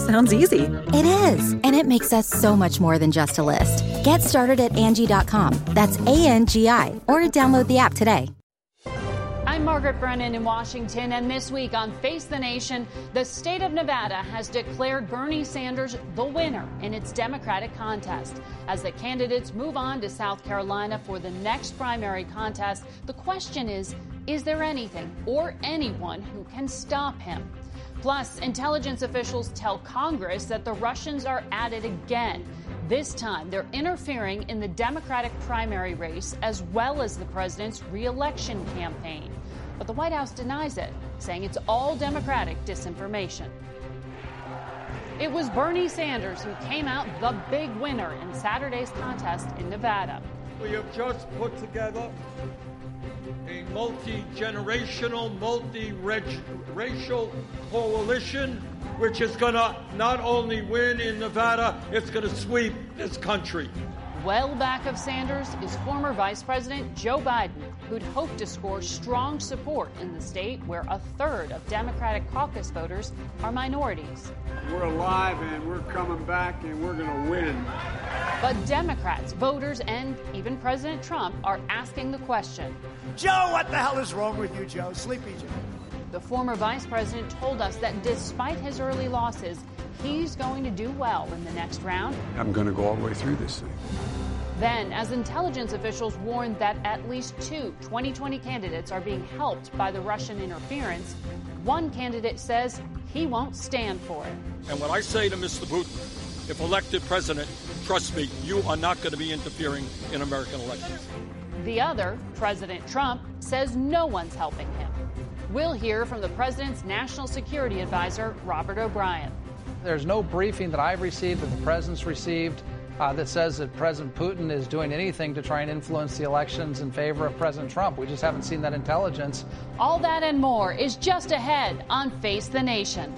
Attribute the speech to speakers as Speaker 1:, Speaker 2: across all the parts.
Speaker 1: Sounds easy.
Speaker 2: It is, and it makes us so much more than just a list. Get started at Angi.com. That's A N G I, or download the app today.
Speaker 3: I'm Margaret Brennan in Washington, and this week on Face the Nation, the state of Nevada has declared Bernie Sanders the winner in its Democratic contest. As the candidates move on to South Carolina for the next primary contest, the question is is there anything or anyone who can stop him? Plus, intelligence officials tell Congress that the Russians are at it again. This time, they're interfering in the Democratic primary race as well as the president's reelection campaign. But the White House denies it, saying it's all Democratic disinformation. It was Bernie Sanders who came out the big winner in Saturday's contest in Nevada.
Speaker 4: We have just put together a multi generational, multi racial coalition which is going to not only win in Nevada, it's going to sweep this country.
Speaker 3: Well back of Sanders is former Vice President Joe Biden, who'd hoped to score strong support in the state where a third of Democratic caucus voters are minorities.
Speaker 5: We're alive and we're coming back and we're going to win.
Speaker 3: But Democrats, voters, and even President Trump are asking the question
Speaker 6: Joe, what the hell is wrong with you, Joe? Sleepy Joe.
Speaker 3: The former vice president told us that despite his early losses, he's going to do well in the next round.
Speaker 5: I'm going to go all the way through this thing.
Speaker 3: Then, as intelligence officials warned that at least two 2020 candidates are being helped by the Russian interference, one candidate says he won't stand for it.
Speaker 4: And when I say to Mr. Putin, if elected president, trust me, you are not going to be interfering in American elections.
Speaker 3: The other, President Trump, says no one's helping him. We'll hear from the president's national security advisor, Robert O'Brien.
Speaker 7: There's no briefing that I've received, that the president's received, uh, that says that President Putin is doing anything to try and influence the elections in favor of President Trump. We just haven't seen that intelligence.
Speaker 3: All that and more is just ahead on Face the Nation.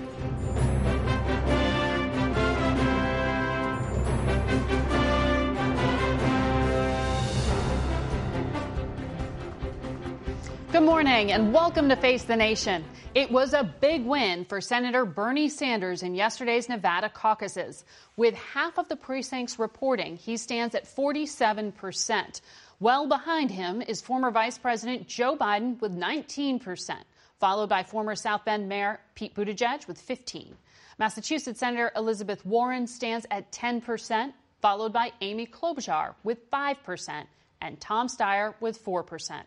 Speaker 3: Good morning and welcome to Face the Nation. It was a big win for Senator Bernie Sanders in yesterday's Nevada caucuses. With half of the precincts reporting, he stands at 47%. Well behind him is former Vice President Joe Biden with 19%, followed by former South Bend Mayor Pete Buttigieg with 15. Massachusetts Senator Elizabeth Warren stands at 10%, followed by Amy Klobuchar with 5% and Tom Steyer with 4%.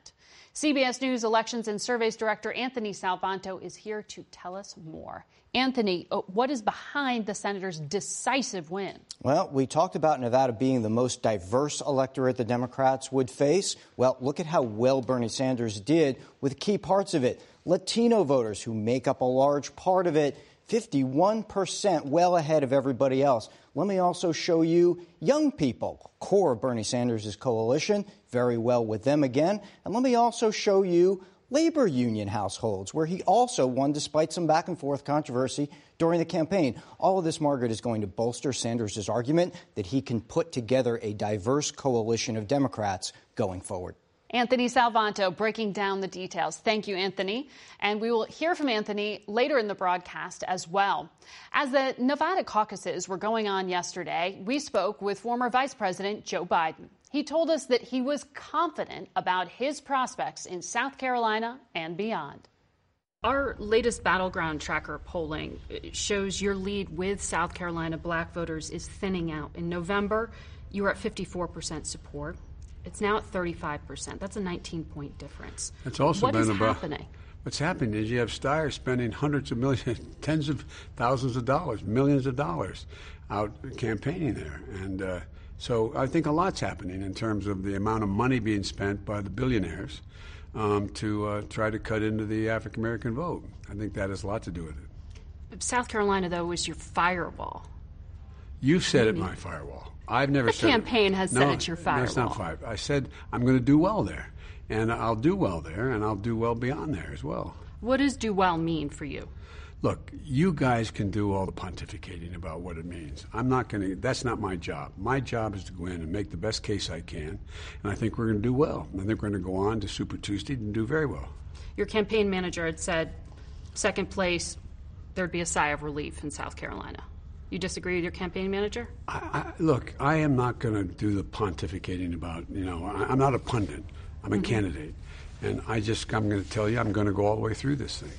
Speaker 3: CBS News Elections and Surveys Director Anthony Salvanto is here to tell us more. Anthony, uh, what is behind the senator's decisive win?
Speaker 8: Well, we talked about Nevada being the most diverse electorate the Democrats would face. Well, look at how well Bernie Sanders did with key parts of it. Latino voters, who make up a large part of it, 51%, well ahead of everybody else. Let me also show you young people, core of Bernie Sanders' coalition, very well with them again. And let me also show you labor union households, where he also won despite some back and forth controversy during the campaign. All of this, Margaret, is going to bolster Sanders' argument that he can put together a diverse coalition of Democrats going forward.
Speaker 3: Anthony Salvanto breaking down the details. Thank you, Anthony. And we will hear from Anthony later in the broadcast as well. As the Nevada caucuses were going on yesterday, we spoke with former Vice President Joe Biden. He told us that he was confident about his prospects in South Carolina and beyond. Our latest battleground tracker polling shows your lead with South Carolina black voters is thinning out. In November, you were at 54% support. It's now at 35%. That's a 19 point difference.
Speaker 5: It's also
Speaker 3: what
Speaker 5: been
Speaker 3: is
Speaker 5: about
Speaker 3: happening?
Speaker 5: what's happening is you have Steyer spending hundreds of millions, tens of thousands of dollars, millions of dollars out campaigning there. And uh, so I think a lot's happening in terms of the amount of money being spent by the billionaires um, to uh, try to cut into the African American vote. I think that has a lot to do with it.
Speaker 3: South Carolina, though, was your firewall.
Speaker 5: You've said it, my firewall. I've never
Speaker 3: The
Speaker 5: said
Speaker 3: campaign has said
Speaker 5: no,
Speaker 3: it's your
Speaker 5: That's not
Speaker 3: firewall.
Speaker 5: fire. I said I'm going to do well there, and I'll do well there, and I'll do well beyond there as well.
Speaker 3: What does do well mean for you?
Speaker 5: Look, you guys can do all the pontificating about what it means. I'm not going to, that's not my job. My job is to go in and make the best case I can, and I think we're going to do well. I think we're going to go on to Super Tuesday and do very well.
Speaker 3: Your campaign manager had said, second place, there'd be a sigh of relief in South Carolina. You disagree with your campaign manager?
Speaker 5: I, look, I am not going to do the pontificating about, you know, I, I'm not a pundit. I'm a
Speaker 3: Mhm.
Speaker 5: candidate. And I just, I'm going to tell you, I'm going to go all the way through this thing.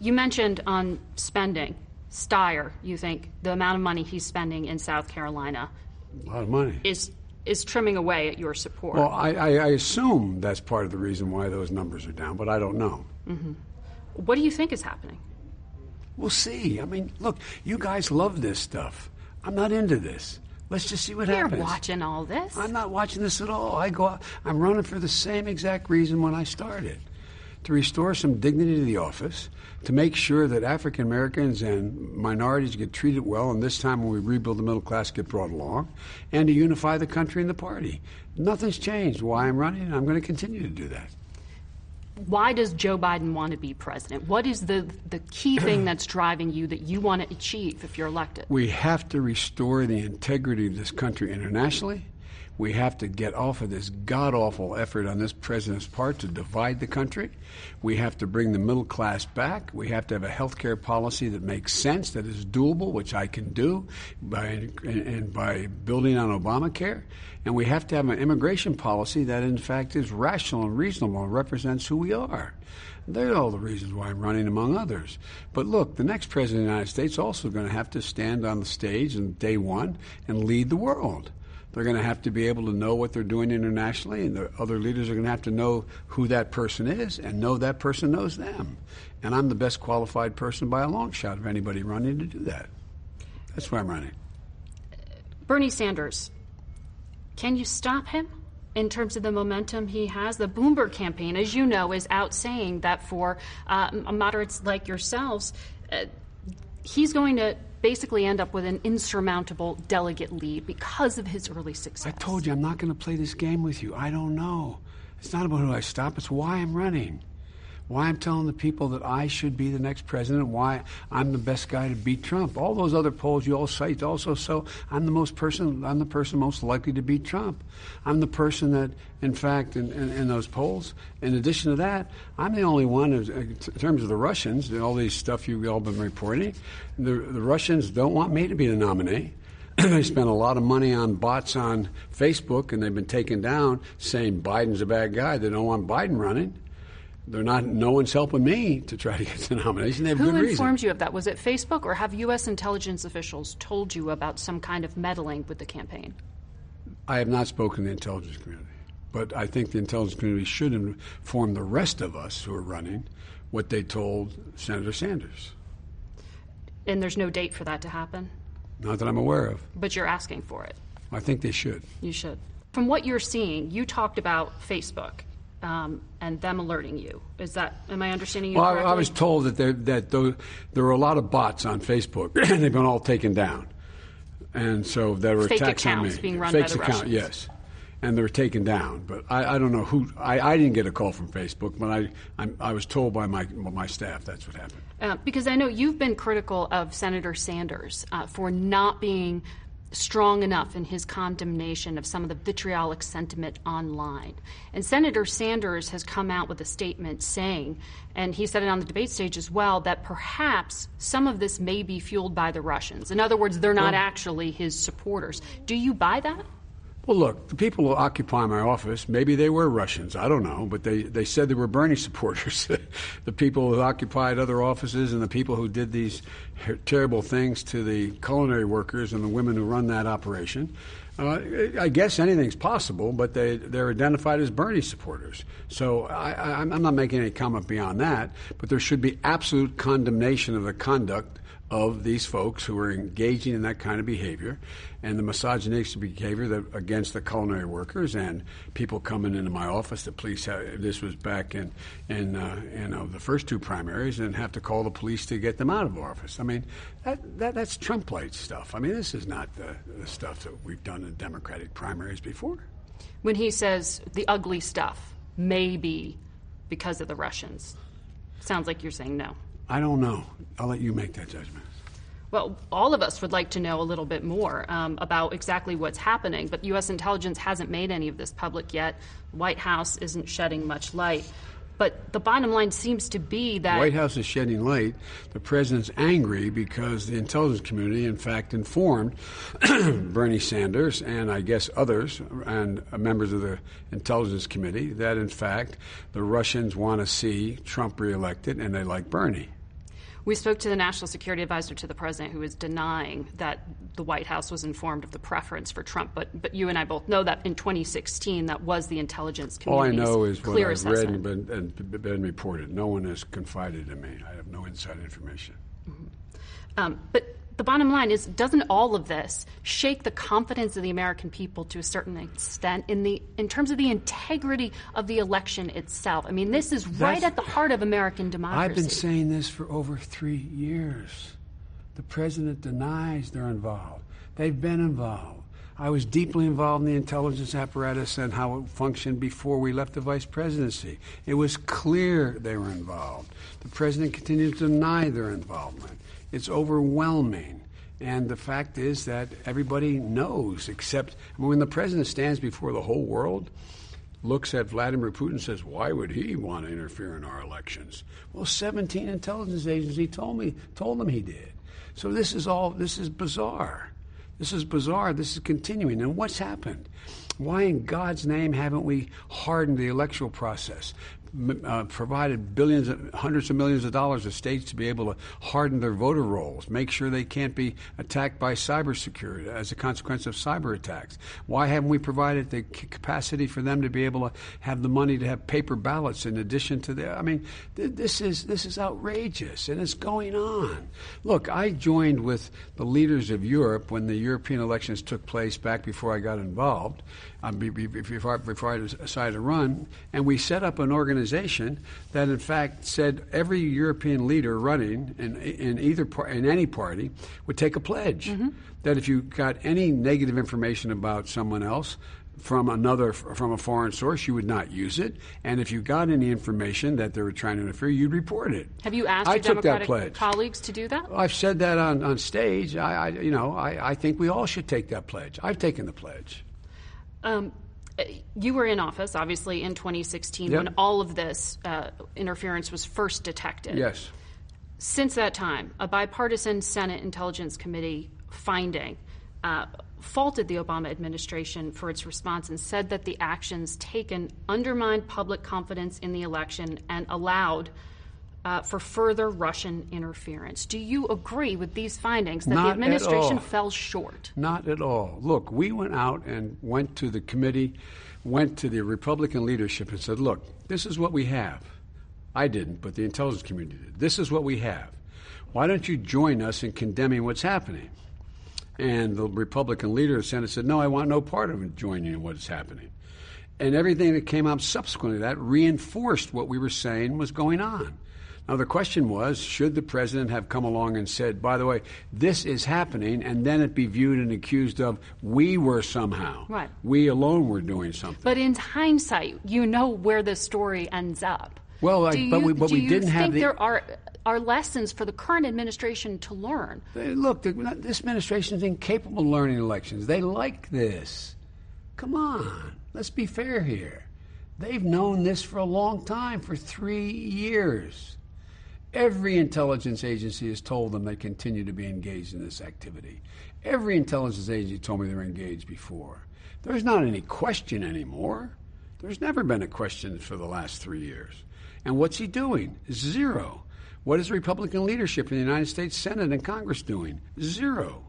Speaker 3: You mentioned on spending, Steyer, you think the amount of money he's spending in South Carolina
Speaker 5: A lot of money.
Speaker 3: is is trimming away at your support.
Speaker 5: Well, I, I, I assume that's part of the reason why those numbers are down, but I don't know.
Speaker 3: hmm What do you think is happening?
Speaker 5: We'll see. I mean, look, you guys love this stuff. I'm not into this. Let's just see what happens.
Speaker 3: You're watching all this.
Speaker 5: I'm not watching this at all. I go out, I'm running for the same exact reason when I started. To restore some dignity to the office, to make sure that African Americans and minorities get treated well, and this time when we rebuild the middle class, get brought along, and to unify the country and the party. Nothing's changed. Why I'm running, and I'm going to continue to do that.
Speaker 3: Why does Joe Biden want to be president? What is the the key thing that's driving you that you want to achieve if you're elected?
Speaker 5: We have to restore the integrity of this country internationally. We have to get off of this god awful effort on this president's part to divide the country. We have to bring the middle class back. We have to have a health care policy that makes sense, that is doable, which I can do by, and by building on Obamacare. And we have to have an immigration policy that, in fact, is rational and reasonable and represents who we are. They're all the reasons why I'm running, among others. But look, the next president of the United States also going to have to stand on the stage on day one and lead the world. They're going to have to be able to know what they're doing internationally, and the other leaders are going to have to know who that person is and know that person knows them. And I'm the best qualified person by a long shot of anybody running to do that. That's why I'm running.
Speaker 3: Bernie Sanders, can you stop him in terms of the momentum he has? The Bloomberg campaign, as you know, is out saying that for uh, moderates like yourselves, uh, he's going to basically end up with an insurmountable delegate lead because of his early success.
Speaker 5: I told you I'm not going to play this game with you. I don't know. It's not about who I stop, it's why I'm running. Why I'm telling the people that I should be the next president, why I'm the best guy to beat Trump. All those other polls you all cite also so I'm the most person I'm the person most likely to beat Trump. I'm the person that in fact in, in, in those polls, in addition to that, I'm the only one in terms of the Russians, all these stuff you've all been reporting, the, the Russians don't want me to be the nominee. they spent a lot of money on bots on Facebook, and they've been taken down saying Biden's a bad guy. They don't want Biden running. They're not. No one's helping me to try to get the nomination. They have
Speaker 3: Who
Speaker 5: good reason.
Speaker 3: informed you of that? Was it Facebook, or have U.S. intelligence officials told you about some kind of meddling with the campaign?
Speaker 5: I have not spoken to the intelligence community, but I think the intelligence community should inform the rest of us who are running what they told Senator Sanders.
Speaker 3: And there's no date for that to happen,
Speaker 5: Not that I'm aware of.
Speaker 3: but you're asking for it.
Speaker 5: I think they should.
Speaker 3: You should. From what you're seeing, you talked about Facebook um, and them alerting you. Is that, am I understanding you
Speaker 5: Well, I? I was told that there that though, there were a lot of bots on Facebook, and they've been all taken down, and so there were
Speaker 3: Fake
Speaker 5: attacks on
Speaker 3: accounts
Speaker 5: me.
Speaker 3: being run by
Speaker 5: Fakes
Speaker 3: the
Speaker 5: account,
Speaker 3: Russians.
Speaker 5: yes, and they were taken down. But I, I don't know who. I, I didn't get a call from Facebook, but I I'm, I was told by my my staff that's what happened.
Speaker 3: Uh, because I know you've been critical of Senator Sanders uh, for not being strong enough in his condemnation of some of the vitriolic sentiment online. And Senator Sanders has come out with a statement saying, and he said it on the debate stage as well, that perhaps some of this may be fueled by the Russians. In other words, they're not actually his supporters. Do you buy that?
Speaker 5: Well, look, the people who occupy my office, maybe they were Russians. I don't know. But they, they said they were Bernie supporters. the people who occupied other offices and the people who did these terrible things to the culinary workers and the women who run that operation. Uh, I guess anything's possible, but they, they're identified as Bernie supporters. So I, I'm not making any comment beyond that, but there should be absolute condemnation of the conduct of these folks who are engaging in that kind of behavior and the misogynistic behavior that, against the culinary workers and people coming into my office. The police, have, this was back in in, uh, in the first two primaries, and have to call the police to get them out of office. I mean, that, that that's Trump light stuff. I mean, this is not the, the stuff that we've done in Democratic primaries before.
Speaker 3: When he says the ugly stuff may be because of the Russians, sounds like you're saying no.
Speaker 5: I don't know. I'll let you make that judgment.
Speaker 3: Well, all of us would like to know a little bit more um, about exactly what's happening, but U.S. intelligence hasn't made any of this public yet. White House isn't shedding much light. But the bottom line seems to be that.
Speaker 5: The White House is shedding light. The president's angry because the intelligence community, in fact, informed Bernie Sanders and I guess others and members of the intelligence committee that, in fact, the Russians want to see Trump reelected and they like Bernie.
Speaker 3: We spoke to the national security advisor to the president, who is denying that the White House was informed of the preference for Trump. But but you and I both know that in 2016, that was the intelligence community's
Speaker 5: All I know is
Speaker 3: clear
Speaker 5: what I've
Speaker 3: assessment.
Speaker 5: read and been, and been reported. No one has confided in me. I have no inside information.
Speaker 3: Um, but the bottom line is, doesn't all of this shake the confidence of the American people to a certain extent in the in terms of the integrity of the election itself? I mean, this is right at the heart of American democracy.
Speaker 5: I've been saying this for over three years. The president denies they're involved. They've been involved. I was deeply involved in the intelligence apparatus and how it functioned before we left the vice presidency. It was clear they were involved. The president continues to deny their involvement. It's overwhelming. And the fact is that everybody knows, except I mean, when the president stands before the whole world, looks at Vladimir Putin says, "Why would he want to interfere in our elections?" Well, 17 intelligence agencies told me told them he did. So this is all this is bizarre. This is bizarre. This is continuing. And what's happened? Why in God's name haven't we hardened the electoral process? Uh, provided billions, hundreds of millions of dollars to states to be able to harden their voter rolls, make sure they can't be attacked by cybersecurity as a consequence of cyber attacks. Why haven't we provided the capacity for them to be able to have the money to have paper ballots in addition to the? I mean, th- this is this is outrageous, and it's going on. Look, I joined with the leaders of Europe when the European elections took place back before I got involved, um, be- be- before, before I decided to run, and we set up an organization that, in fact, said every European leader running in, in either par- in any party would take a pledge that if you got any negative information about someone else from another from a foreign source, you would not use it, and if you got any information that they were trying to interfere, you'd report it.
Speaker 3: Have you asked
Speaker 5: I
Speaker 3: your Democratic colleagues to do that?
Speaker 5: I've said that on, on stage. I, I you know I, I think we all should take that pledge. I've taken the pledge.
Speaker 3: Um, you were in office, obviously, in 2016
Speaker 5: Yep.
Speaker 3: when all of this uh, interference was first detected.
Speaker 5: Yes.
Speaker 3: Since that time, a bipartisan Senate Intelligence Committee finding uh, faulted the Obama administration for its response and said that the actions taken undermined public confidence in the election and allowed uh, for further Russian interference. Do you agree with these findings that
Speaker 5: Not
Speaker 3: the administration fell short?
Speaker 5: Not at all. Look, we went out and went to the committee, went to the Republican leadership and said, look, this is what we have. I didn't, but the intelligence community did. This is what we have. Why don't you join us in condemning what's happening? And the Republican leader of the Senate said, no, I want no part of joining in what's happening. And everything that came out subsequently to that reinforced what we were saying was going on. Now, the question was should the president have come along and said, by the way, this is happening, and then it be viewed and accused of we were somehow,
Speaker 3: Right.
Speaker 5: we alone were doing something?
Speaker 3: But in hindsight, you know where the story ends up.
Speaker 5: Well,
Speaker 3: you,
Speaker 5: but we- but we didn't have you
Speaker 3: think
Speaker 5: the-
Speaker 3: there are are lessons for the current administration to learn?
Speaker 5: They- Look, the, this administration is incapable of learning elections. They like this. Come on, let's be fair here. They've known this for a long time, for three years. Every intelligence agency has told them they continue to be engaged in this activity. Every intelligence agency told me they were engaged before. There's not any question anymore. There's never been a question for the last three years. And what's he doing? Zero. What is Republican leadership in the United States Senate and Congress doing? Zero.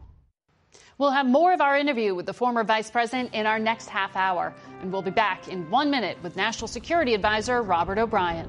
Speaker 3: We'll have more of our interview with the former vice president in our next half hour. And we'll be back in one minute with National Security Advisor Robert O'Brien.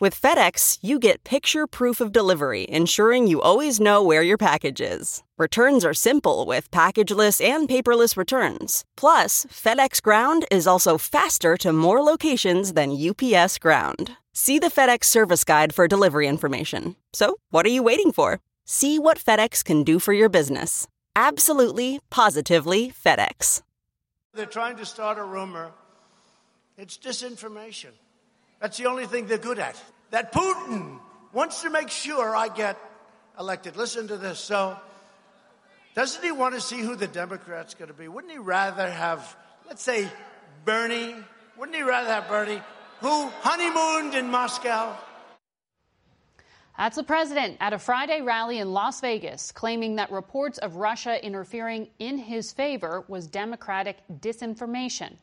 Speaker 9: With FedEx, you get picture proof of delivery, ensuring you always know where your package is. Returns are simple with packageless and paperless returns. Plus, FedEx Ground is also faster to more locations than UPS Ground. See the FedEx service guide for delivery information. So, what are you waiting for? See what FedEx can do for your business. Absolutely, positively FedEx.
Speaker 6: They're trying to start a rumor. It's disinformation. That's the only thing they're good at. That Putin wants to make sure I get elected. Listen to this. So, doesn't he want to see who the Democrat's going to be? Wouldn't he rather have, let's say, Bernie? Wouldn't he rather have Bernie, who honeymooned in Moscow?
Speaker 3: That's the president at a Friday rally in Las Vegas, claiming that reports of Russia interfering in his favor was Democratic disinformation.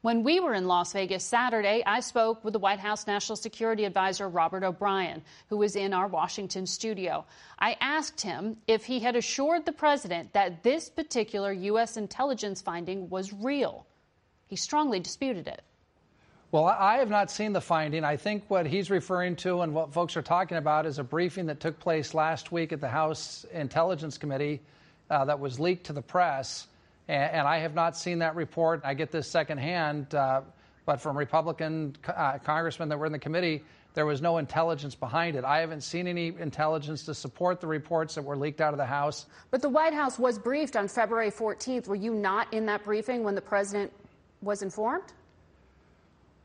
Speaker 3: When we were in Las Vegas Saturday, I spoke with the White House National Security Advisor Robert O'Brien, who was in our Washington studio. I asked him if he had assured the president that this particular U.S. intelligence finding was real. He strongly disputed it.
Speaker 7: Well, I have not seen the finding. I think what he's referring to and what folks are talking about is a briefing that took place last week at the House Intelligence Committee uh, that was leaked to the press and, and I have not seen that report. I get this secondhand, uh, but from Republican uh, congressmen that were in the committee, there was no intelligence behind it. I haven't seen any intelligence to support the reports that were leaked out of the House.
Speaker 10: But the White House was briefed on February 14th. Were you not in that briefing when the president was informed?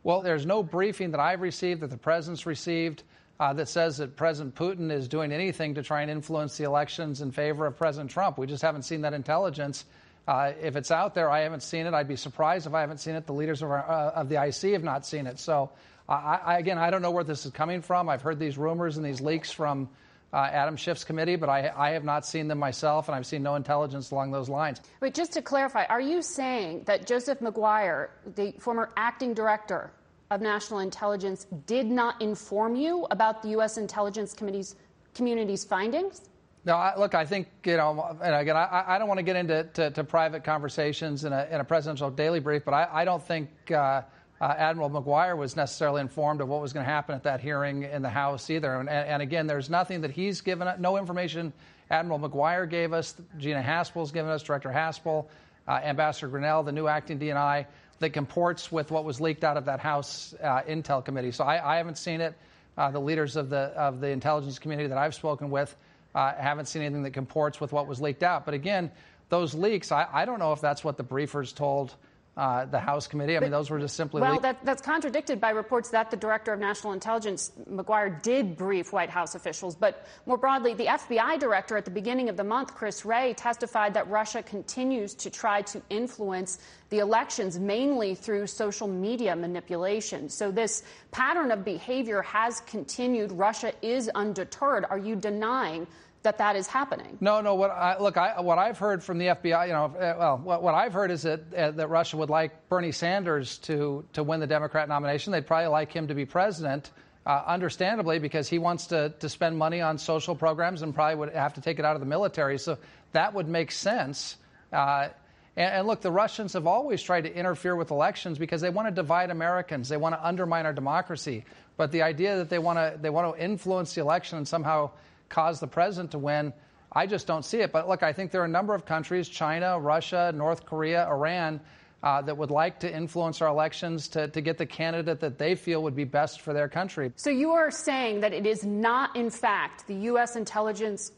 Speaker 7: Well, there's no briefing that I've received, that the president's received, uh, that says that President Putin is doing anything to try and influence the elections in favor of President Trump. We just haven't seen that intelligence. Uh, if it's out there, I haven't seen it. I'd be surprised if I haven't seen it. The leaders of, our, uh, of the IC have not seen it. So, I, I, again, I don't know where this is coming from. I've heard these rumors and these leaks from uh, Adam Schiff's committee, but I, I, have not seen them myself, and I've seen no intelligence along those lines.
Speaker 10: But just to clarify, are you saying that Joseph Maguire, the former acting director of national intelligence, did not inform you about the U.S. Intelligence Committee's community's findings?
Speaker 7: No, I, look, I think, you know, and again, I, I don't want to get into to, to private conversations in a, in a, presidential daily brief, but I, I don't think uh, uh, Admiral Maguire was necessarily informed of what was going to happen at that hearing in the House either. And, and, again, there's nothing that he's given, no information Admiral Maguire gave us, Gina Haspel's given us, Director Haspel, uh, Ambassador Grenell, the new acting DNI, that comports with what was leaked out of that House uh, Intel Committee. So I, I haven't seen it. Uh, the leaders of the, of the intelligence community that I've spoken with, uh, haven't seen anything that comports with what was leaked out. But again, those leaks, I, I don't know if that's what the briefers told uh, the House committee. I mean, those were just simply.
Speaker 10: Well, that, that's contradicted by reports that the director of national intelligence, Maguire, did brief White House officials. But more broadly, the FBI director at the beginning of the month, Chris Wray, testified that Russia continues to try to influence the elections mainly through social media manipulation. So this pattern of behavior has continued. Russia is undeterred. Are you denying that that is happening.
Speaker 7: No, no. What I, look, I, what I've heard from the FBI, you know, uh, well, what, what I've heard is that uh, that Russia would like Bernie Sanders to to win the Democrat nomination. They'd probably like him to be president. Uh, understandably, because he wants to, to spend money on social programs and probably would have to take it out of the military. So that would make sense. Uh, and, and, look, the Russians have always tried to interfere with elections because they want to divide Americans. They want to undermine our democracy. But the idea that they want to they want to influence the election and somehow cause the president to win. I just don't see it. But look, I think there are a number of countries China, Russia, North Korea, Iran. Uh, that would like to influence our elections to, to get the candidate that they feel would be best for their country.
Speaker 10: So you are saying that it is not, in fact, the U.S. intelligence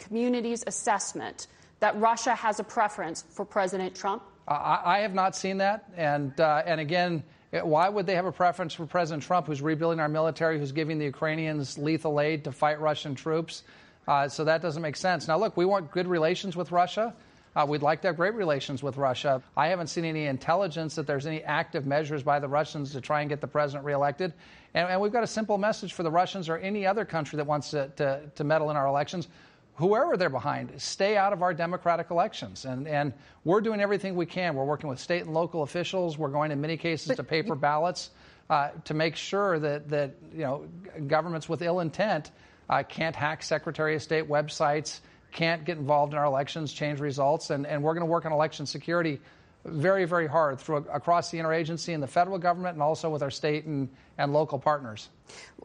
Speaker 10: community's assessment that Russia has a preference for President Trump?
Speaker 7: Uh, I, I, have not seen that. And, uh, and again, why would they have a preference for President Trump, who's rebuilding our military, who's giving the Ukrainians lethal aid to fight Russian troops? Uh, so that doesn't make sense. Now, look, we want good relations with Russia. Uh, we'd like to have great relations with Russia. I haven't seen any intelligence that there's any active measures by the Russians to try and get the president reelected. And, and we've got a simple message for the Russians or any other country that wants to, to, to meddle in our elections whoever they're behind, stay out of our democratic elections. And, and we're doing everything we can. We're working with state and local officials. We're going in many cases but, to paper ballots uh, to make sure that, that you know, governments with ill intent uh, can't hack Secretary of State websites, can't get involved in our elections, change results. And, and we're going to work on election security very, very hard through across the interagency and the federal government and also with our state and, and local partners.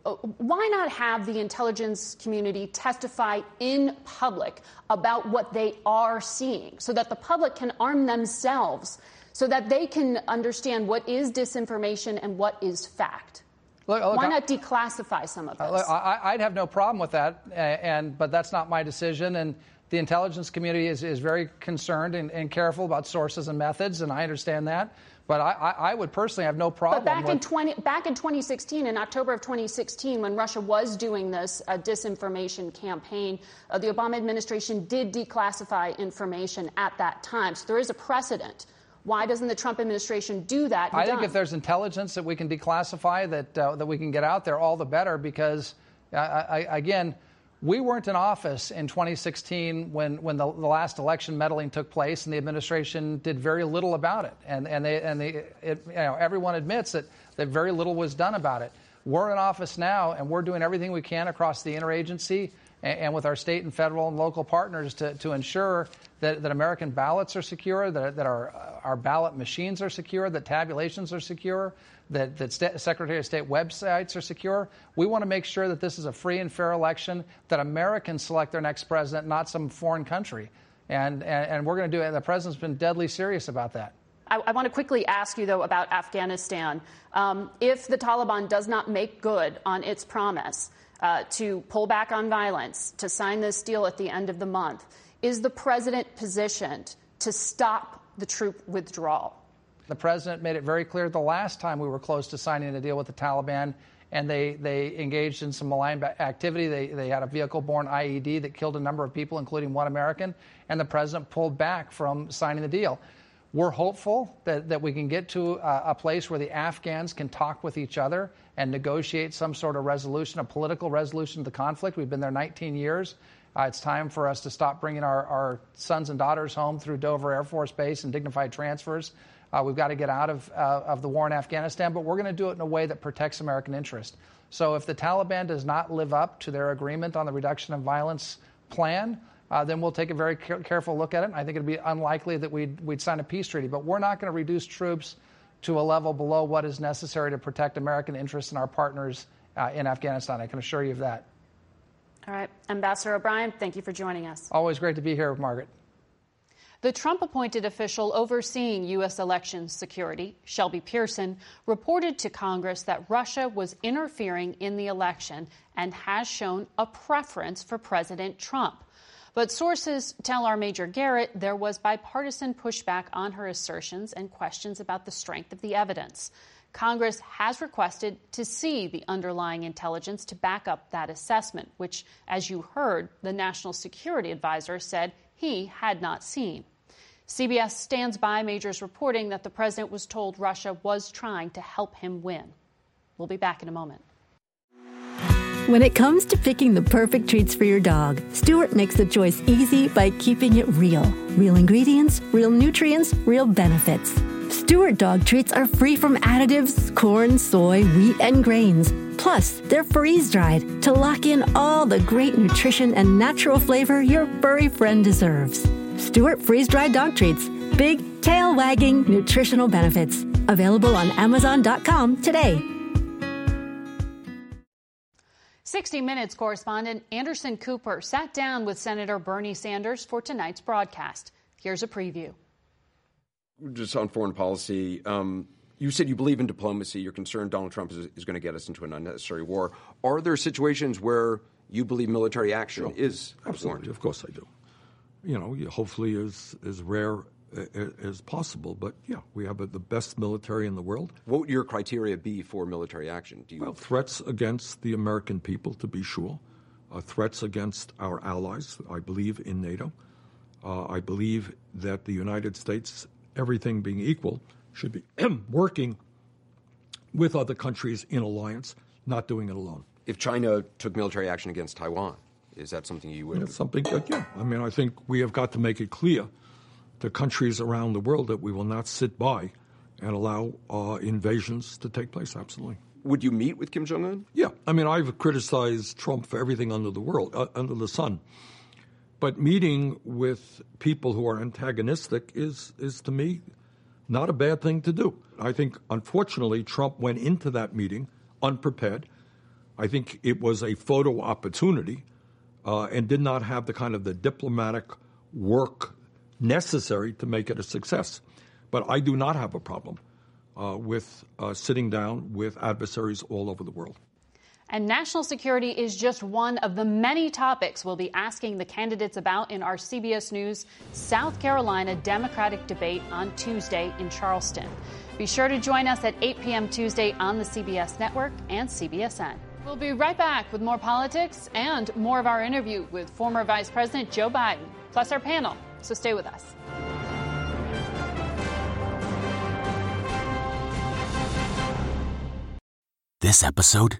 Speaker 10: Uh, why not have the intelligence community testify in public about what they are seeing so that the public can arm themselves so that they can understand what is disinformation and what is fact? Look, look, Why not declassify some of this?
Speaker 7: I, would have no problem with that, and but that's not my decision. And the intelligence community is, is very concerned and, and careful about sources and methods, and I understand that. But I, I, would personally have no problem.
Speaker 10: But back
Speaker 7: with...
Speaker 10: in 20, back in 2016, in October of 2016, when Russia was doing this uh, disinformation campaign, uh, the Obama administration did declassify information at that time. So there is a precedent. Why doesn't the Trump administration do that?
Speaker 7: I think if there's intelligence that we can declassify, that uh, that we can get out there, all the better. Because uh, I, again we weren't in office in 2016 when, when the, the, last election meddling took place, and the administration did very little about it. And, and, they, and they, it, you know, everyone admits that, that very little was done about it. We're in office now, and we're doing everything we can across the interagency and, and with our state and federal and local partners to, to ensure that, that American ballots are secure, that, that our, our ballot machines are secure, that tabulations are secure, that, that St- Secretary of State websites are secure. We want to make sure that this is a free and fair election, that Americans select their next president, not some foreign country. And, and, and we're going to do it. And the president's been deadly serious about that.
Speaker 10: I, I want to quickly ask you, though, about Afghanistan. Um, if the Taliban does not make good on its promise uh, to pull back on violence, to sign this deal at the end of the month, is the president positioned to stop the troop withdrawal?
Speaker 7: The president made it very clear the last time we were close to signing a deal with the Taliban, and they, they engaged in some malign activity. They, they had a vehicle borne IED that killed a number of people, including one American, and the president pulled back from signing the deal. We're hopeful that, that we can get to a, a place where the Afghans can talk with each other and negotiate some sort of resolution, a political resolution to the conflict. We've been there 19 years. Uh, it's time for us to stop bringing our, our sons and daughters home through Dover Air Force Base and dignified transfers. Uh, we've got to get out of, uh, of the war in Afghanistan, but we're going to do it in a way that protects American interest. So if the Taliban does not live up to their agreement on the reduction of violence plan, uh, then we'll take a very care- careful look at it. I think it'd be unlikely that we'd, we'd sign a peace treaty, but we're not going to reduce troops to a level below what is necessary to protect American interests and our partners uh, in Afghanistan. I can assure you of that.
Speaker 10: All right. Ambassador O'Brien, thank you for joining us.
Speaker 7: Always great to be here, with Margaret.
Speaker 3: The Trump appointed official overseeing U.S. election security, Shelby Pierson, reported to Congress that Russia was interfering in the election and has shown a preference for President Trump. But sources tell our Major Garrett there was bipartisan pushback on her assertions and questions about the strength of the evidence. Congress has requested to see the underlying intelligence to back up that assessment, which, as you heard, the National Security Advisor said he had not seen. CBS stands by Major's reporting that the president was told Russia was trying to help him win. We'll be back in a moment.
Speaker 11: When it comes to picking the perfect treats for your dog, Stewart makes the choice easy by keeping it real. Real ingredients, real nutrients, real benefits. Stewart dog treats are free from additives, corn, soy, wheat, and grains. Plus, they're freeze dried to lock in all the great nutrition and natural flavor your furry friend deserves. Stewart freeze dried dog treats. Big, tail wagging nutritional benefits. Available on Amazon.com today.
Speaker 3: 60 Minutes correspondent Anderson Cooper sat down with Senator Bernie Sanders for tonight's broadcast. Here's a preview.
Speaker 12: Just on foreign policy, um, you said you believe in diplomacy. You're concerned Donald Trump is, is, going to get us into an unnecessary war. Are there situations where you believe military action sure. is
Speaker 13: absolutely?
Speaker 12: Warranted?
Speaker 13: Of course, I do you know, hopefully as as rare as possible. But yeah, we have the best military in the world.
Speaker 12: What would your criteria be for military action?
Speaker 13: Do you well, threats against the American people, to be sure, uh, threats against our allies. I believe in NATO, Uh, I believe that the United States, everything being equal, should be working with other countries in alliance, not doing it alone.
Speaker 12: If China took military action against Taiwan, is that something you would?
Speaker 13: It's something that, yeah. I mean, I think we have got to make it clear to countries around the world that we will not sit by and allow uh, invasions to take place. Absolutely.
Speaker 12: Would you meet with Kim Jong Un?
Speaker 13: Yeah. I mean, I've criticized Trump for everything under the world, uh, under the sun. But meeting with people who are antagonistic is, is to me, not a bad thing to do. I think, unfortunately, Trump went into that meeting unprepared. I think it was a photo opportunity uh, and did not have the kind of the diplomatic work necessary to make it a success. But I do not have a problem uh, with uh, sitting down with adversaries all over the world.
Speaker 3: And national security is just one of the many topics we'll be asking the candidates about in our CBS News South Carolina Democratic debate on Tuesday in Charleston. Be sure to join us at 8 p.m. Tuesday on the CBS Network and CBSN. We'll be right back with more politics and more of our interview with former Vice President Joe Biden, plus our panel. So stay with us.
Speaker 14: This episode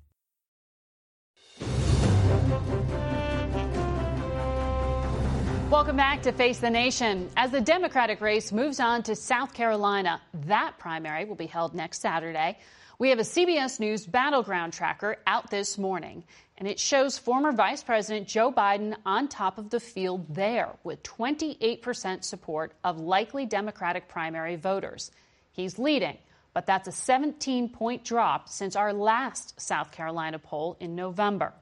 Speaker 3: Welcome back to Face the Nation. As the Democratic race moves on to South Carolina, that primary will be held next Saturday. We have a CBS News battleground tracker out this morning, and it shows former Vice President Joe Biden on top of the field there with 28% support of likely Democratic primary voters. He's leading, but that's a 17 point drop since our last South Carolina poll in November.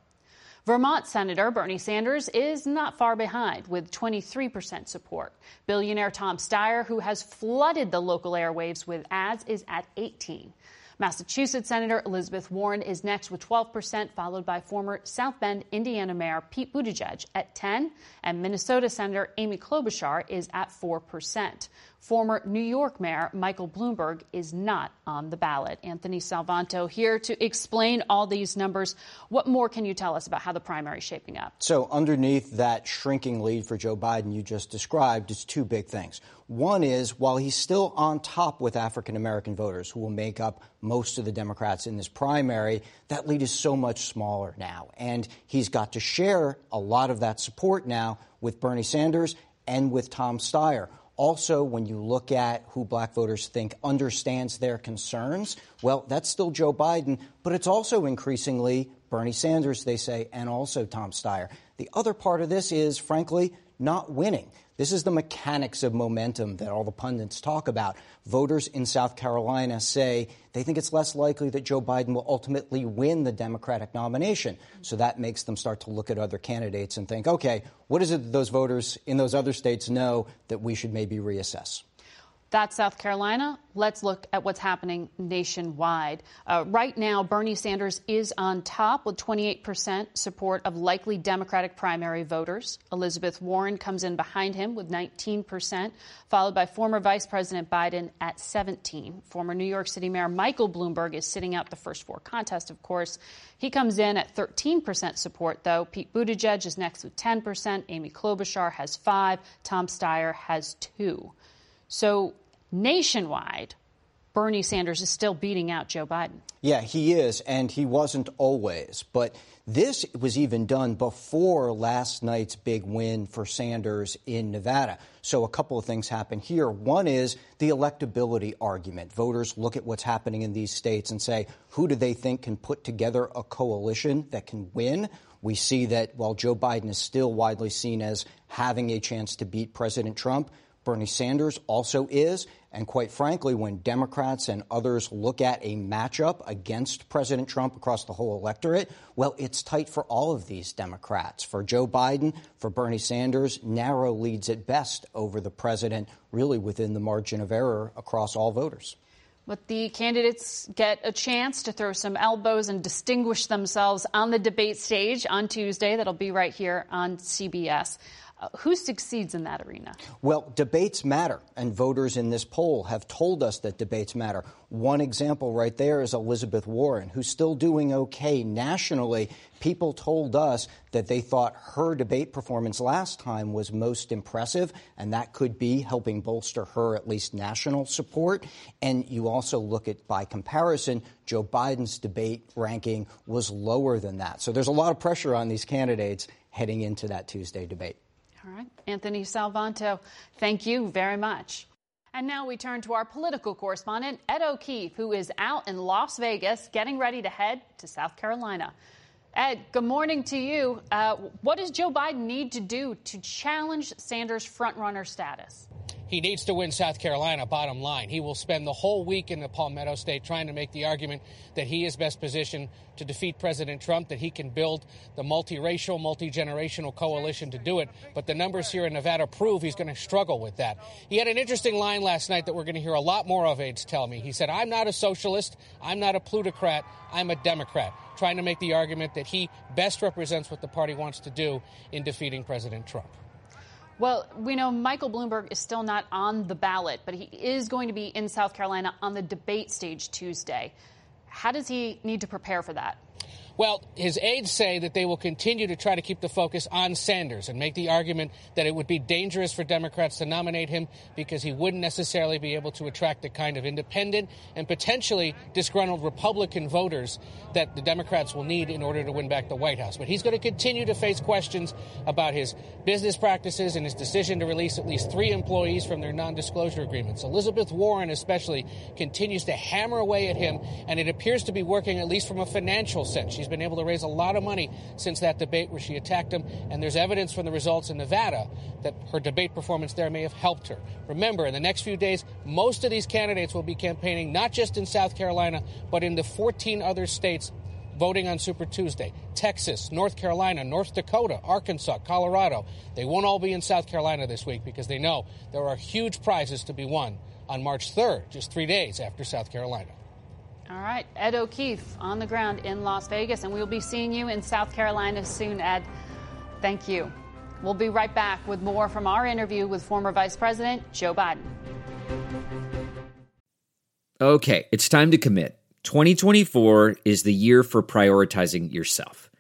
Speaker 3: Vermont Senator Bernie Sanders is not far behind with 23% support. Billionaire Tom Steyer, who has flooded the local airwaves with ads, is at 18. Massachusetts Senator Elizabeth Warren is next with 12%, followed by former South Bend, Indiana Mayor Pete Buttigieg at 10, and Minnesota Senator Amy Klobuchar is at 4%. Former New York Mayor Michael Bloomberg is not on the ballot. Anthony Salvanto here to explain all these numbers. What more can you tell us about how the primary is shaping up?
Speaker 8: So, underneath that shrinking lead for Joe Biden you just described is two big things. One is while he's still on top with African American voters who will make up most of the Democrats in this primary, that lead is so much smaller now. And he's got to share a lot of that support now with Bernie Sanders and with Tom Steyer. Also, when you look at who black voters think understands their concerns, well, that's still Joe Biden, but it's also increasingly Bernie Sanders, they say, and also Tom Steyer. The other part of this is, frankly, not winning. This is the mechanics of momentum that all the pundits talk about. Voters in South Carolina say they think it's less likely that Joe Biden will ultimately win the Democratic nomination. So that makes them start to look at other candidates and think, okay, what is it that those voters in those other states know that we should maybe reassess?
Speaker 3: That's South Carolina. Let's look at what's happening nationwide. Uh, right now, Bernie Sanders is on top with 28% support of likely Democratic primary voters. Elizabeth Warren comes in behind him with 19%, followed by former Vice President Biden at 17. Former New York City Mayor Michael Bloomberg is sitting out the first four contests, of course. He comes in at 13% support, though. Pete Buttigieg is next with 10%. Amy Klobuchar has 5. Tom Steyer has 2. So nationwide, Bernie Sanders is still beating out Joe Biden.
Speaker 8: Yeah, he is, and he wasn't always. But this was even done before last night's big win for Sanders in Nevada. So a couple of things happen here. One is the electability argument. Voters look at what's happening in these states and say, who do they think can put together a coalition that can win? We see that while Joe Biden is still widely seen as having a chance to beat President Trump, Bernie Sanders also is. And quite frankly, when Democrats and others look at a matchup against President Trump across the whole electorate, well, it's tight for all of these Democrats. For Joe Biden, for Bernie Sanders, narrow leads at best over the president, really within the margin of error across all voters.
Speaker 3: But the candidates get a chance to throw some elbows and distinguish themselves on the debate stage on Tuesday. That'll be right here on CBS. Uh, who succeeds in that arena?
Speaker 8: Well, debates matter, and voters in this poll have told us that debates matter. One example right there is Elizabeth Warren, who's still doing okay nationally. People told us that they thought her debate performance last time was most impressive, and that could be helping bolster her at least national support. And you also look at, by comparison, Joe Biden's debate ranking was lower than that. So there's a lot of pressure on these candidates heading into that Tuesday debate.
Speaker 3: All right. Anthony Salvanto, thank you very much. And now we turn to our political correspondent, Ed O'Keefe, who is out in Las Vegas getting ready to head to South Carolina. Ed, good morning to you. Uh, what does Joe Biden need to do to challenge Sanders' frontrunner status?
Speaker 15: He needs to win South Carolina, bottom line. He will spend the whole week in the Palmetto State trying to make the argument that he is best positioned to defeat President Trump, that he can build the multiracial, multi generational coalition to do it. But the numbers here in Nevada prove he's going to struggle with that. He had an interesting line last night that we're going to hear a lot more of, aides tell me. He said, I'm not a socialist, I'm not a plutocrat, I'm a Democrat, trying to make the argument that he best represents what the party wants to do in defeating President Trump.
Speaker 3: Well, we know Michael Bloomberg is still not on the ballot, but he is going to be in South Carolina on the debate stage Tuesday. How does he need to prepare for that?
Speaker 15: Well, his aides say that they will continue to try to keep the focus on Sanders and make the argument that it would be dangerous for Democrats to nominate him because he wouldn't necessarily be able to attract the kind of independent and potentially disgruntled Republican voters that the Democrats will need in order to win back the White House. But he's going to continue to face questions about his business practices and his decision to release at least three employees from their non disclosure agreements. Elizabeth Warren, especially, continues to hammer away at him, and it appears to be working at least from a financial sense. She's been able to raise a lot of money since that debate where she attacked him, and there's evidence from the results in Nevada that her debate performance there may have helped her. Remember, in the next few days, most of these candidates will be campaigning not just in South Carolina, but in the 14 other states voting on Super Tuesday. Texas, North Carolina, North Dakota, Arkansas, Colorado. They won't all be in South Carolina this week because they know there are huge prizes to be won on March 3rd, just three days after South Carolina.
Speaker 3: All right, Ed O'Keefe on the ground in Las Vegas, and we'll be seeing you in South Carolina soon, Ed. Thank you. We'll be right back with more from our interview with former Vice President Joe Biden.
Speaker 16: Okay, it's time to commit. 2024 is the year for prioritizing yourself.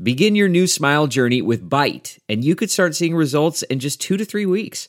Speaker 16: Begin your new smile journey with Byte, and you could start seeing results in just two to three weeks.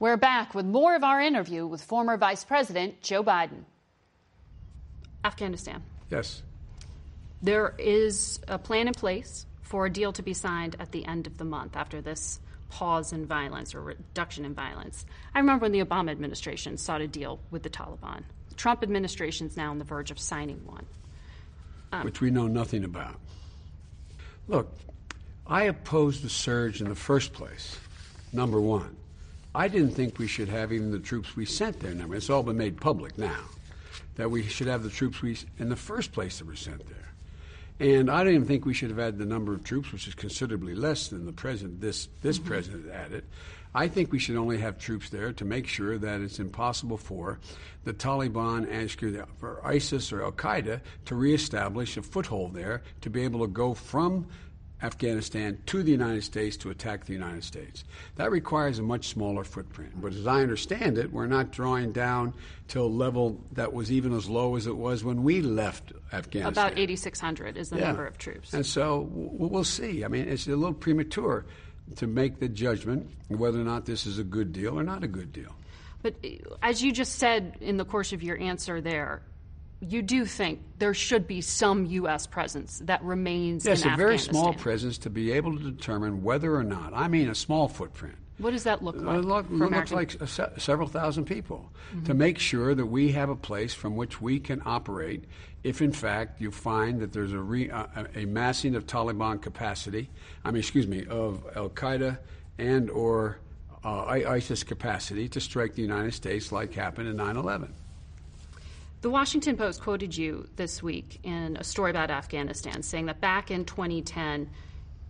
Speaker 3: We're back with more of our interview with former Vice President Joe Biden. Afghanistan.
Speaker 5: Yes.
Speaker 10: There is a plan in place for a deal to be signed at the end of the month after this pause in violence or reduction in violence. I remember when the Obama administration sought a deal with the Taliban. The Trump administration is now on the verge of signing one.
Speaker 5: Um, Which we know nothing about. Look, I opposed the surge in the first place, number one. I didn't think we should have even the troops we sent there. Now, it's all been made public now that we should have the troops we, in the first place, that were sent there. And I don't even think we should have had the number of troops, which is considerably less than the president this this mm-hmm. president added. I think we should only have troops there to make sure that it's impossible for the Taliban and for ISIS or Al Qaeda to reestablish a foothold there to be able to go from Afghanistan to the United States to attack the United States. That requires a much smaller footprint. But as I understand it, we're not drawing down to a level that was even as low as it was when we left Afghanistan.
Speaker 10: About 8,600 is the yeah. number of troops.
Speaker 5: And so we'll see. I mean, it's a little premature to make the judgment whether or not this is a good deal or not a good deal.
Speaker 10: But eh, as you just said in the course of your answer there, you do think there should be some U.S. presence that remains
Speaker 5: yes, a very small presence to be able to determine whether or not, I mean a small footprint.
Speaker 10: What does that look like? Uh,
Speaker 5: look, looks like se- several thousand people mm-hmm. to make sure that we have a place from which we can operate if, in fact, you find that there's a, re- uh, a massing of Taliban capacity, I mean, excuse me, of Al Qaeda and or uh, ISIS capacity to strike the United States like happened in 9 11.
Speaker 10: The Washington Post quoted you this week in a story about Afghanistan, saying that back in 2010,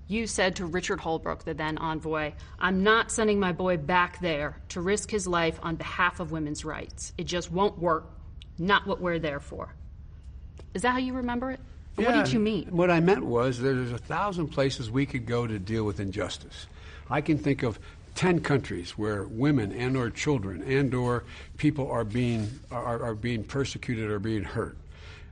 Speaker 10: you said to Richard Holbrooke, the then envoy, I'm not sending my boy back there to risk his life on behalf of women's rights. It just won't work. Not what we're there for. Is that how you remember it?
Speaker 5: Yeah,
Speaker 10: what did you mean?
Speaker 5: What I meant was there's a thousand places we could go to deal with injustice. I can think of 10 countries where women and or children and or people are being are, are being persecuted or being hurt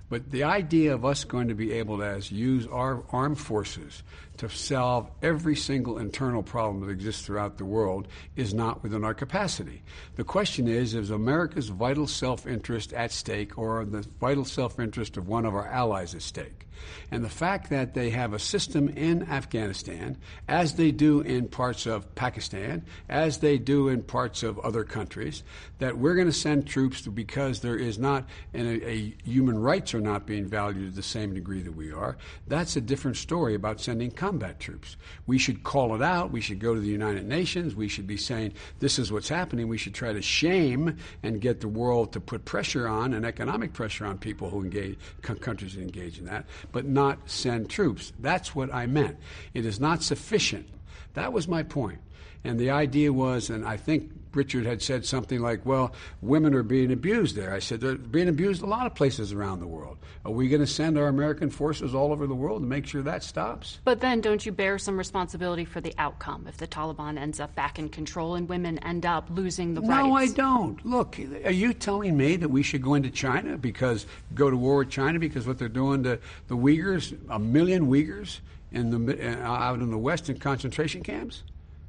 Speaker 5: but the idea of us going to be able to as use our armed forces to solve every single internal problem that exists throughout the world is not within our capacity. The question is is America's vital self interest at stake or the vital self interest of one of our allies at stake? And the fact that they have a system in Afghanistan, as they do in parts of Pakistan, as they do in parts of other countries, that we're going to send troops because there is not a, a human rights are not being valued to the same degree that we are. That's a different story about sending combat troops. We should call it out. We should go to the United Nations. We should be saying this is what's happening. We should try to shame and get the world to put pressure on and economic pressure on people who engage countries engage in that but not send troops. That's what I meant. It is not sufficient. That was my point. And the idea was, and I think Richard had said something like, well, women are being abused there. I said, they're being abused a lot of places around the world. Are we going to send our American forces all over the world to make sure that stops?
Speaker 10: But then don't you bear some responsibility for the outcome if the Taliban ends up back in control and women end up losing the
Speaker 5: no,
Speaker 10: rights?
Speaker 5: No, I don't. Look, are you telling me that we should go into China because, go to war with China because what they're doing to the Uyghurs, a million Uyghurs in the, uh, out in the West in concentration camps?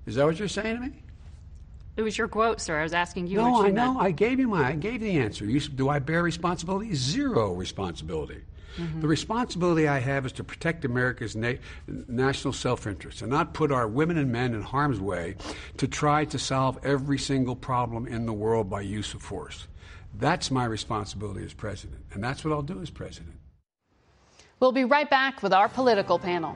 Speaker 5: Is that what you're saying to me?
Speaker 10: It was your quote, sir. I was asking you.
Speaker 5: No,
Speaker 10: I
Speaker 5: know. I gave you my. I gave the answer. You, do I bear responsibility? Zero responsibility. Mm-hmm. The responsibility I have is to protect America's na- national self-interest and not put our women and men in harm's way to try to solve every single problem in the world by use of force. That's my responsibility as president, and that's what I'll do as president.
Speaker 10: We'll be right back with our political panel.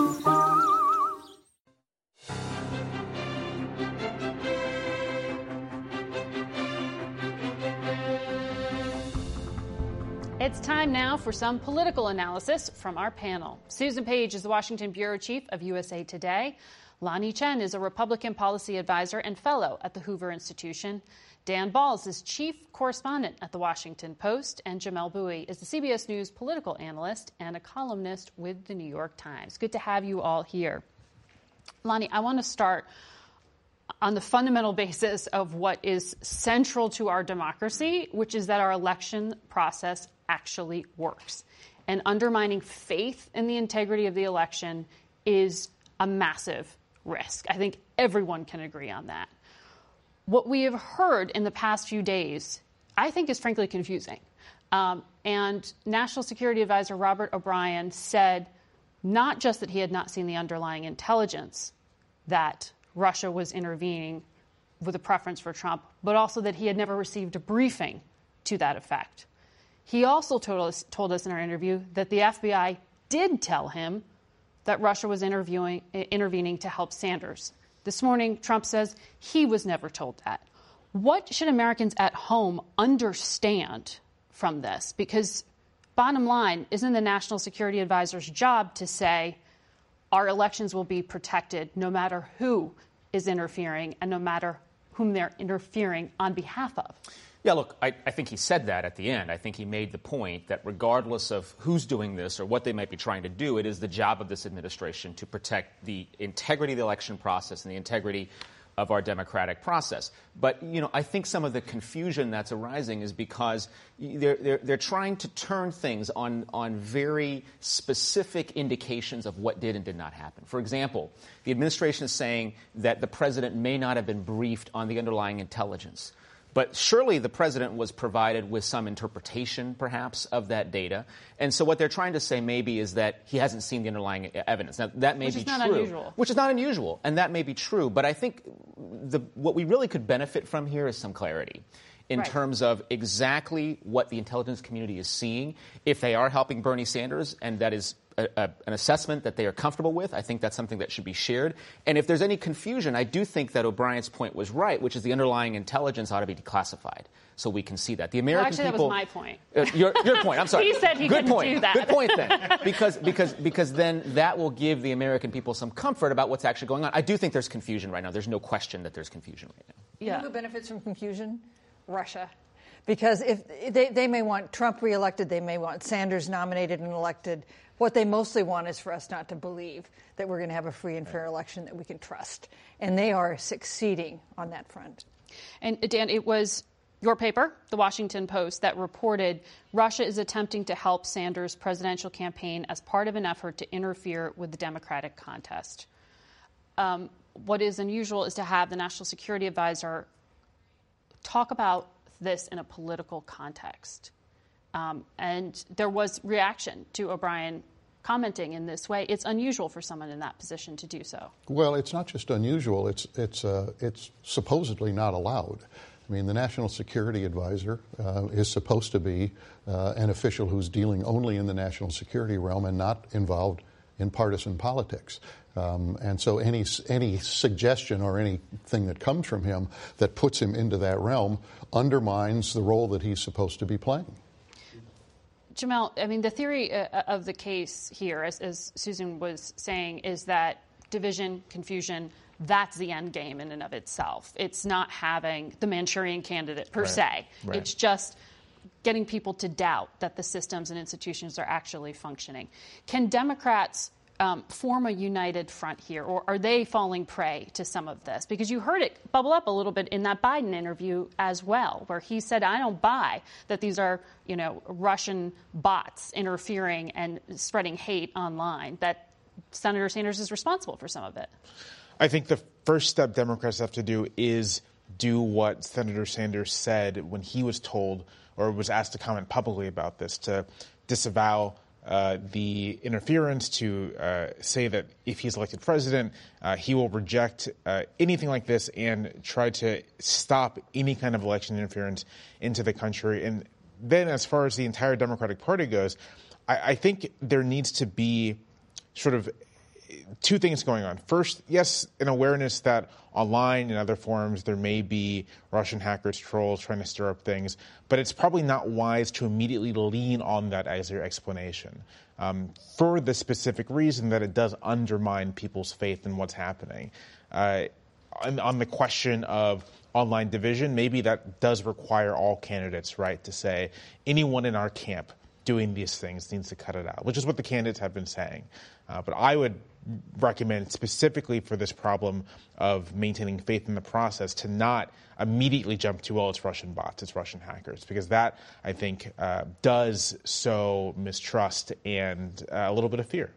Speaker 3: It's time now for some political analysis from our panel. Susan Page is the Washington Bureau Chief of USA Today. Lanhee Chen is a Republican policy advisor and fellow at the Hoover Institution. Dan Balz is chief correspondent at the Washington Post, and Jamelle Bouie is the CBS News political analyst and a columnist with the New York Times. Good to have you all here. Lanhee, I want to start on the fundamental basis of what is central to our democracy, which is that our election process actually works. And undermining faith in the integrity of the election is a massive risk. I think everyone can agree on that. What we have heard in the past few days, I think, is frankly confusing. Um, and National Security Advisor Robert O'Brien said not just that he had not seen the underlying intelligence that Russia was intervening with a preference for Trump, but also that he had never received a briefing to that effect. He also told us, told us in our interview that the FBI did tell him that Russia was interviewing, intervening to help Sanders. This morning, Trump says he was never told that. What should Americans at home understand from this? Because, bottom line, isn't the National Security Advisor's job to say our elections will be protected no matter who is interfering and no matter whom they're interfering on behalf of?
Speaker 17: Yeah, look, I, I, think he said that at the end. I think he made the point that regardless of who's doing this or what they might be trying to do, it is the job of this administration to protect the integrity of the election process and the integrity of our democratic process. But, you know, I think some of the confusion that's arising is because they're, they're, they're trying to turn things on, on very specific indications of what did and did not happen. For example, the administration is saying that the president may not have been briefed on the underlying intelligence. But surely the president was provided with some interpretation, perhaps, of that data. And so what they're trying to say maybe is that he hasn't seen the underlying evidence. Now, that may
Speaker 3: which
Speaker 17: be
Speaker 3: is not
Speaker 17: true.
Speaker 3: Unusual.
Speaker 17: Which is not unusual. And that may be true. But I think the, what we really could benefit from here is some clarity in
Speaker 3: Right.
Speaker 17: terms of exactly what the intelligence community is seeing. If they are helping Bernie Sanders, and that is a, a, an assessment that they are comfortable with, I think that's something that should be shared. And if there's any confusion, I do think that O'Brien's point was right, which is the underlying intelligence ought to be declassified. So we can see that. The
Speaker 3: Well,
Speaker 17: American
Speaker 3: actually,
Speaker 17: people.
Speaker 3: that was my point.
Speaker 17: Uh, your, your point. I'm sorry.
Speaker 3: He said he
Speaker 17: Good
Speaker 3: couldn't
Speaker 17: point.
Speaker 3: do that.
Speaker 17: Good point then, because because because then that will give the American people some comfort about what's actually going on. I do think there's confusion right now. There's no question that there's confusion right now.
Speaker 18: You know who benefits from confusion? Russia. Because if they, they may want Trump reelected, they may want Sanders nominated and elected. What they mostly want is for us not to believe that we're going to have a free and fair election that we can trust. And they are succeeding on that front.
Speaker 3: And Dan, it was your paper, the Washington Post, that reported Russia is attempting to help Sanders' presidential campaign as part of an effort to interfere with the Democratic contest. Um, what is unusual is to have the National Security Advisor talk about this in a political context. Um, and there was reaction to O'Brien commenting in this way. It's unusual for someone in that position to do so.
Speaker 19: Well, it's not just unusual, it's, it's, uh, it's supposedly not allowed. I mean, the National Security Advisor uh, is supposed to be uh, an official who's dealing only in the national security realm and not involved in partisan politics. Um, and so any, any suggestion or anything that comes from him that puts him into that realm undermines the role that he's supposed to be playing.
Speaker 3: Jamelle, I mean, the theory uh, of the case here, as, as Susan was saying, is that division, confusion, that's the end game in and of itself. It's not having the Manchurian candidate per
Speaker 20: Right.
Speaker 3: se.
Speaker 20: Right.
Speaker 3: It's just getting people to doubt that the systems and institutions are actually functioning. Can Democrats um, form a united front here, or are they falling prey to some of this? Because you heard it bubble up a little bit in that Biden interview as well, where he said, "I don't buy that these are, you know, Russian bots interfering and spreading hate online. That Senator Sanders is responsible for some of it."
Speaker 20: I think the first step Democrats have to do is do what Senator Sanders said when he was told or was asked to comment publicly about this to disavow uh, the interference, to uh, say that if he's elected president, uh, he will reject uh, anything like this and try to stop any kind of election interference into the country. And then, as far as the entire Democratic Party goes, I, I think there needs to be sort of two things going on. First, yes, an awareness that online and other forums there may be Russian hackers, trolls trying to stir up things, but it's probably not wise to immediately lean on that as your explanation um, for the specific reason that it does undermine people's faith in what's happening. Uh, on, on the question of online division, maybe that does require all candidates, right, to say anyone in our camp doing these things needs to cut it out, which is what the candidates have been saying. Uh, but I would recommend specifically for this problem of maintaining faith in the process to not immediately jump to, well, it's Russian bots, it's Russian hackers, because that, I think, uh, does sow mistrust and uh, a little bit of fear.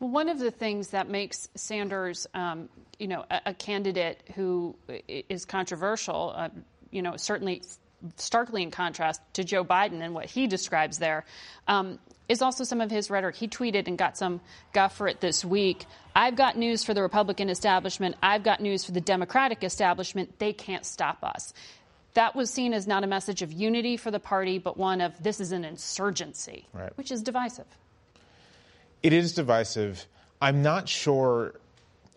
Speaker 3: Well, one of the things that makes Sanders, um, you know, a, a candidate who is controversial, uh, you know, certainly starkly in contrast to Joe Biden and what he describes there, um, is also some of his rhetoric. He tweeted and got some guff for it this week. I've got news for the Republican establishment. I've got news for the Democratic establishment. They can't stop us. That was seen as not a message of unity for the party, but one of this is an insurgency,
Speaker 20: right.
Speaker 3: which is divisive.
Speaker 20: It is divisive. I'm not sure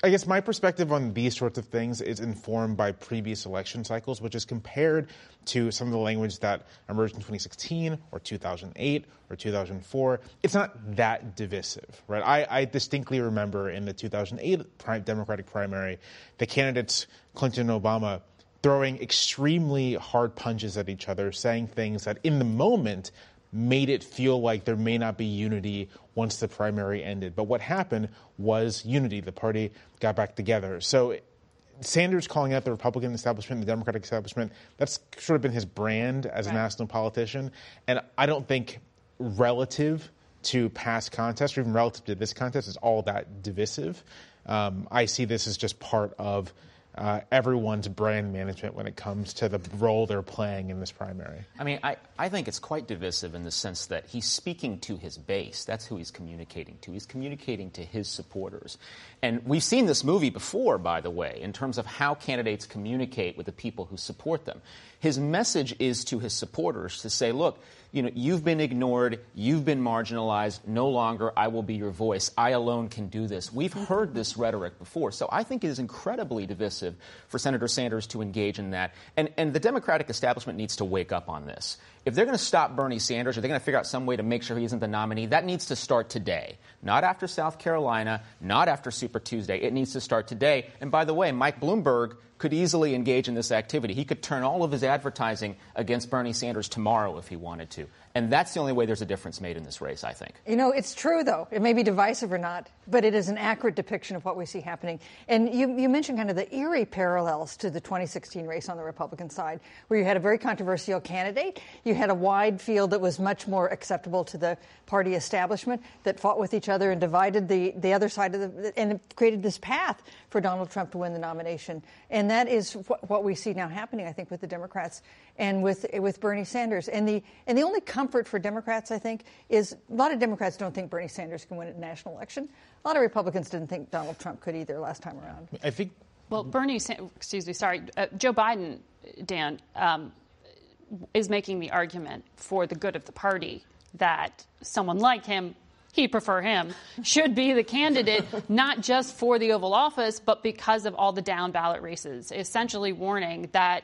Speaker 20: I guess my perspective on these sorts of things is informed by previous election cycles, which is compared to some of the language that emerged in 2016 or 2008 or 2004. It's not that divisive, right? I, I distinctly remember in the 2008 Democratic primary, the candidates Clinton and Obama throwing extremely hard punches at each other, saying things that in the moment made it feel like there may not be unity once the primary ended. But what happened was unity. The party got back together. So Sanders calling out the Republican establishment, the Democratic establishment, that's sort of been his brand as right. a national politician. And I don't think relative to past contests or even relative to this contest is all that divisive. Um, I see this as just part of uh, everyone's brand management when it comes to the role they're playing in this primary.
Speaker 17: I mean, I, I think it's quite divisive in the sense that he's speaking to his base. That's who he's communicating to. He's communicating to his supporters. And we've seen this movie before, by the way, in terms of how candidates communicate with the people who support them. His message is to his supporters to say, look, you know, you've been ignored, you've been marginalized, no longer I will be your voice. I alone can do this. We've heard this rhetoric before. So I think it is incredibly divisive for Senator Sanders to engage in that. And, and the Democratic establishment needs to wake up on this. If they're going to stop Bernie Sanders or they're going to figure out some way to make sure he isn't the nominee, that needs to start today. Not after South Carolina, not after Super Tuesday. It needs to start today. And by the way, Mike Bloomberg could easily engage in this activity. He could turn all of his advertising against Bernie Sanders tomorrow if he wanted to. And that's the only way there's a difference made in this race, I think.
Speaker 18: You know, it's true, though. It may be divisive or not, but it is an accurate depiction of what we see happening. And you, you mentioned kind of the eerie parallels to the 2016 race on the Republican side, where you had a very controversial candidate. You had a wide field that was much more acceptable to the party establishment that fought with each other and divided the, the other side of the, and created this path for Donald Trump to win the nomination. And that is what, what we see now happening, I think, with the Democrats and with, with Bernie Sanders. And the, and the only comfort for Democrats, I think, is a lot of Democrats don't think Bernie Sanders can win a national election. A lot of Republicans didn't think Donald Trump could either last time around.
Speaker 20: I think.
Speaker 3: Well, Bernie, excuse me, sorry, uh, Joe Biden, Dan, um, is making the argument for the good of the party that someone like him he'd prefer him, should be the candidate, not just for the Oval Office, but because of all the down ballot races, essentially warning that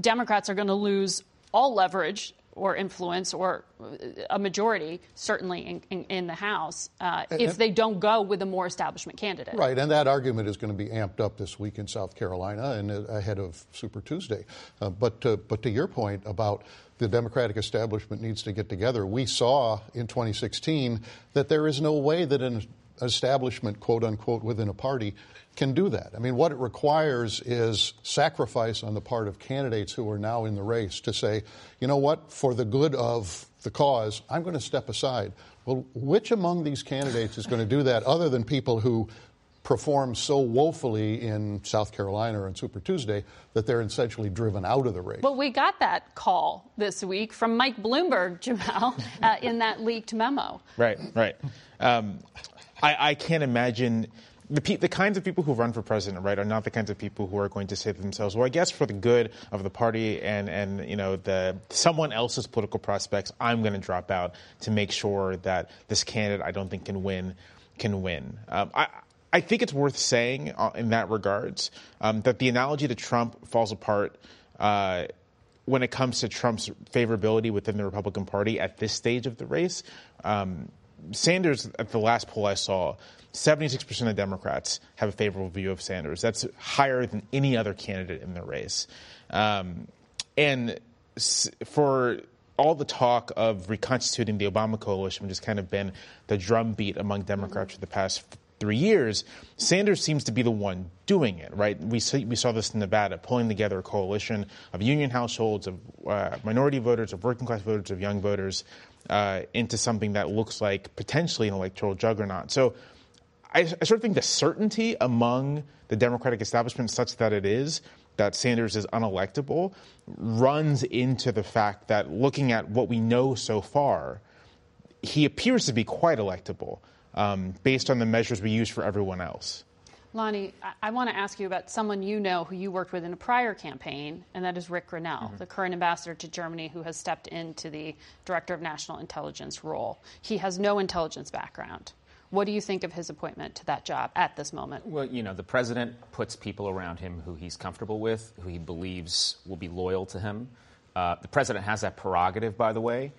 Speaker 3: Democrats are going to lose all leverage or influence or a majority, certainly in, in, in the House, uh, if they don't go with a more establishment candidate.
Speaker 19: Right, and that argument is going to be amped up this week in South Carolina and uh, ahead of Super Tuesday. Uh, but, uh, but to your point about the Democratic establishment needs to get together, we saw in 2016 that there is no way that an establishment, quote unquote, within a party can do that. I mean, what it requires is sacrifice on the part of candidates who are now in the race to say, you know what, for the good of the cause, I'm going to step aside. Well, which among these candidates is going to do that other than people who perform so woefully in South Carolina or Super Tuesday that they're essentially driven out of the race.
Speaker 3: Well, we got that call this week from Mike Bloomberg, Jamelle, uh, in that leaked memo.
Speaker 20: Right, right. Um, I, I can't imagine the, pe- the kinds of people who run for president, right, are not the kinds of people who are going to say to themselves, "Well, I guess for the good of the party and and you know the someone else's political prospects, I'm going to drop out to make sure that this candidate I don't think can win can win." Um, I. I think it's worth saying uh, in that regards um, that the analogy to Trump falls apart uh, when it comes to Trump's favorability within the Republican Party at this stage of the race. Um, Sanders, at the last poll I saw, 76% of Democrats have a favorable view of Sanders. That's higher than any other candidate in the race. Um, and for all the talk of reconstituting the Obama coalition, which has kind of been the drumbeat among Democrats for the past three years, Sanders seems to be the one doing it, right? We, see, we saw this in Nevada, pulling together a coalition of union households, of uh, minority voters, of working class voters, of young voters uh, into something that looks like potentially an electoral juggernaut. So I, I sort of think the certainty among the Democratic establishment, such that it is that Sanders is unelectable, runs into the fact that looking at what we know so far, he appears to be quite electable um, based on the measures we use for everyone else.
Speaker 3: Lanhee, I, I want to ask you about someone you know who you worked with in a prior campaign, and that is Rick Grenell, mm-hmm. the current ambassador to Germany who has stepped into the director of national intelligence role. He has no intelligence background. What do you think of his appointment to that job at this moment?
Speaker 17: Well, you know, the president puts people around him who he's comfortable with, who he believes will be loyal to him. Uh, the president has that prerogative, by the way.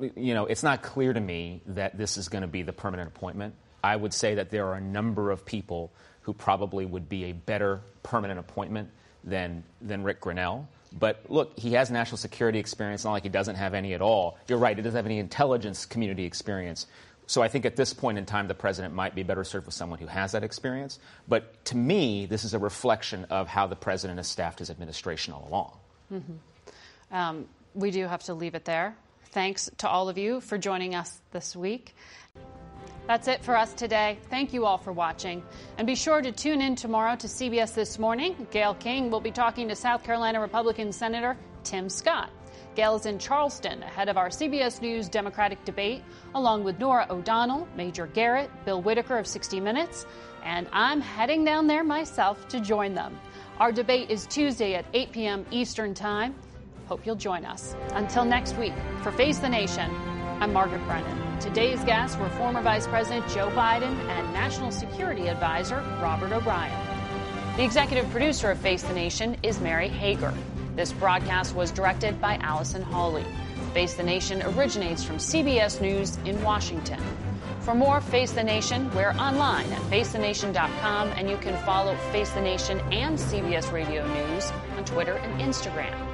Speaker 17: You know, it's not clear to me that this is going to be the permanent appointment. I would say that there are a number of people who probably would be a better permanent appointment than, than Rick Grenell. But look, he has national security experience, not like he doesn't have any at all. You're right, he doesn't have any intelligence community experience. So I think at this point in time, the president might be better served with someone who has that experience. But to me, this is a reflection of how the president has staffed his administration all along.
Speaker 3: Mm-hmm. Um, we do have to leave it there. Thanks to all of you for joining us this week. That's it for us today. Thank you all for watching. And be sure to tune in tomorrow to CBS This Morning. Gayle King will be talking to South Carolina Republican Senator Tim Scott. Gayle is in Charleston ahead of our CBS News Democratic debate, along with Norah O'Donnell, Major Garrett, Bill Whitaker of 60 Minutes, and I'm heading down there myself to join them. Our debate is Tuesday at 8 p.m. Eastern Time. Hope you'll join us. Until next week, for Face the Nation, I'm Margaret Brennan. Today's guests were former Vice President Joe Biden and National Security Advisor Robert O'Brien. The executive producer of Face the Nation is Mary Hager. This broadcast was directed by Allison Hawley. Face the Nation originates from CBS News in Washington. For more Face the Nation, we're online at facethenation.com and you can follow Face the Nation and CBS Radio News on Twitter and Instagram.